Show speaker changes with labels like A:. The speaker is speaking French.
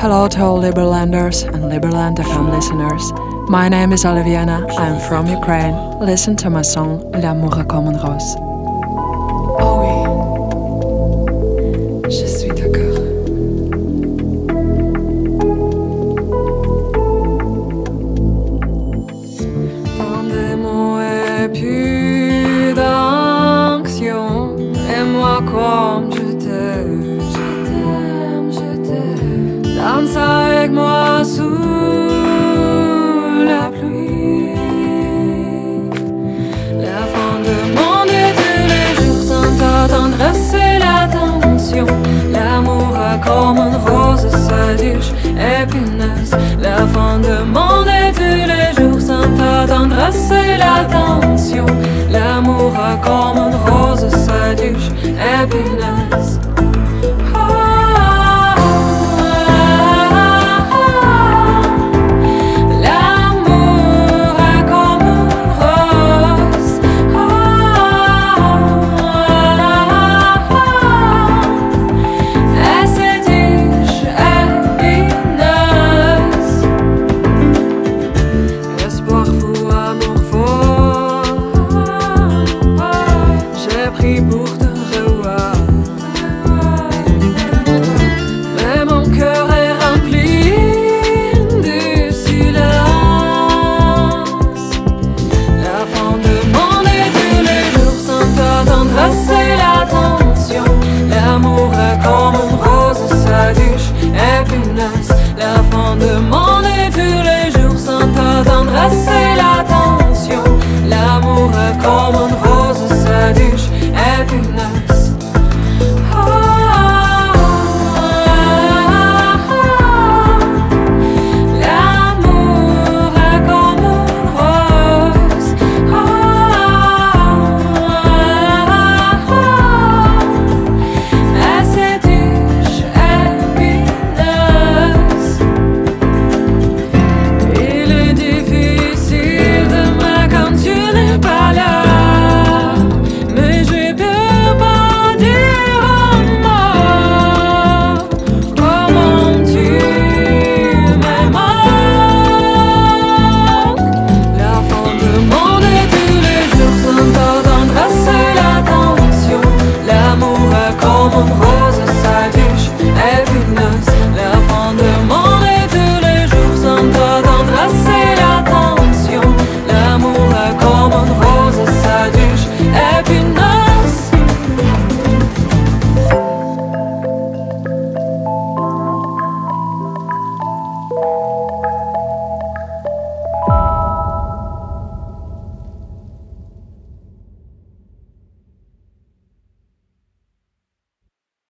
A: Hello to all Liberlanders and Liberland FM listeners. My name is Oliviana. I am from Ukraine. Listen to my song L'amour comme une rose. danse avec moi sous la pluie. La fin de mon été, les jours sans ta tendresse et l'attention. L'amour a comme une rose sa tige épineuse. La fin de mon été, les jours sans ta tendresse et l'attention. L'amour a comme une rose sa tige épineuse.